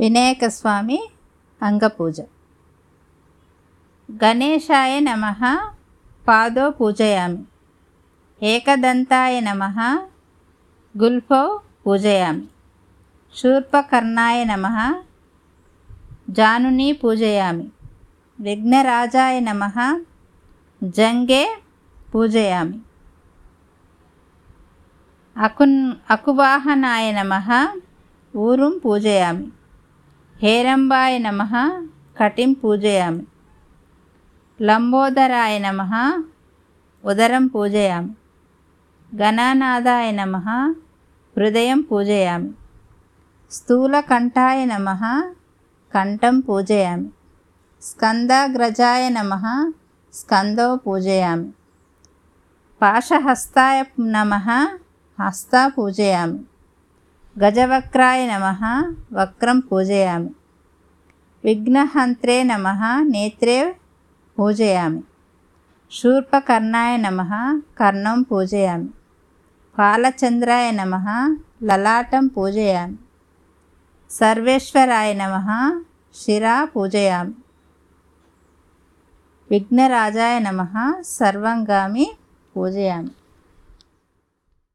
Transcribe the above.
వినాయక స్వామి అంగపూజ. గణేశాయ నమ పాదో పూజయామి. ఏకదంతాయ నమ గుల్ఫౌ పూజయామి. శూర్పకర్ణాయ నమ జానుని పూజయామి. విఘ్నరాజాయ నమ జంగే పూజయామి. అకున్ అకువాహనాయ నమ ఊరుం పూజయామి. హేరంబాయ నమ కటిం పూజయామి. లంబోదరాయ నమ ఉదరం పూజయామి. గణనాదాయ నమ హృదయం పూజయామి. స్థూలకంఠాయ నమ కంఠం పూజయామి. స్కందాగ్రజాయ నమ స్కందో పూజయామి. పాశహస్తాయ నమ హస్త పూజయామి. గజవక్రాయ నమ వక్రం పూజయామి. విఘ్నహంత్రే నమ నేత్రే పూజయామి. శూర్పకర్ణాయ నమ కర్ణం పూజయామి. బాలచంద్రాయ నమ లలాటం పూజయామి. సర్వేశ్వరాయ నమ శిరా పూజయామి. విఘ్నరాజాయ నమ సర్వంగామి పూజయామి.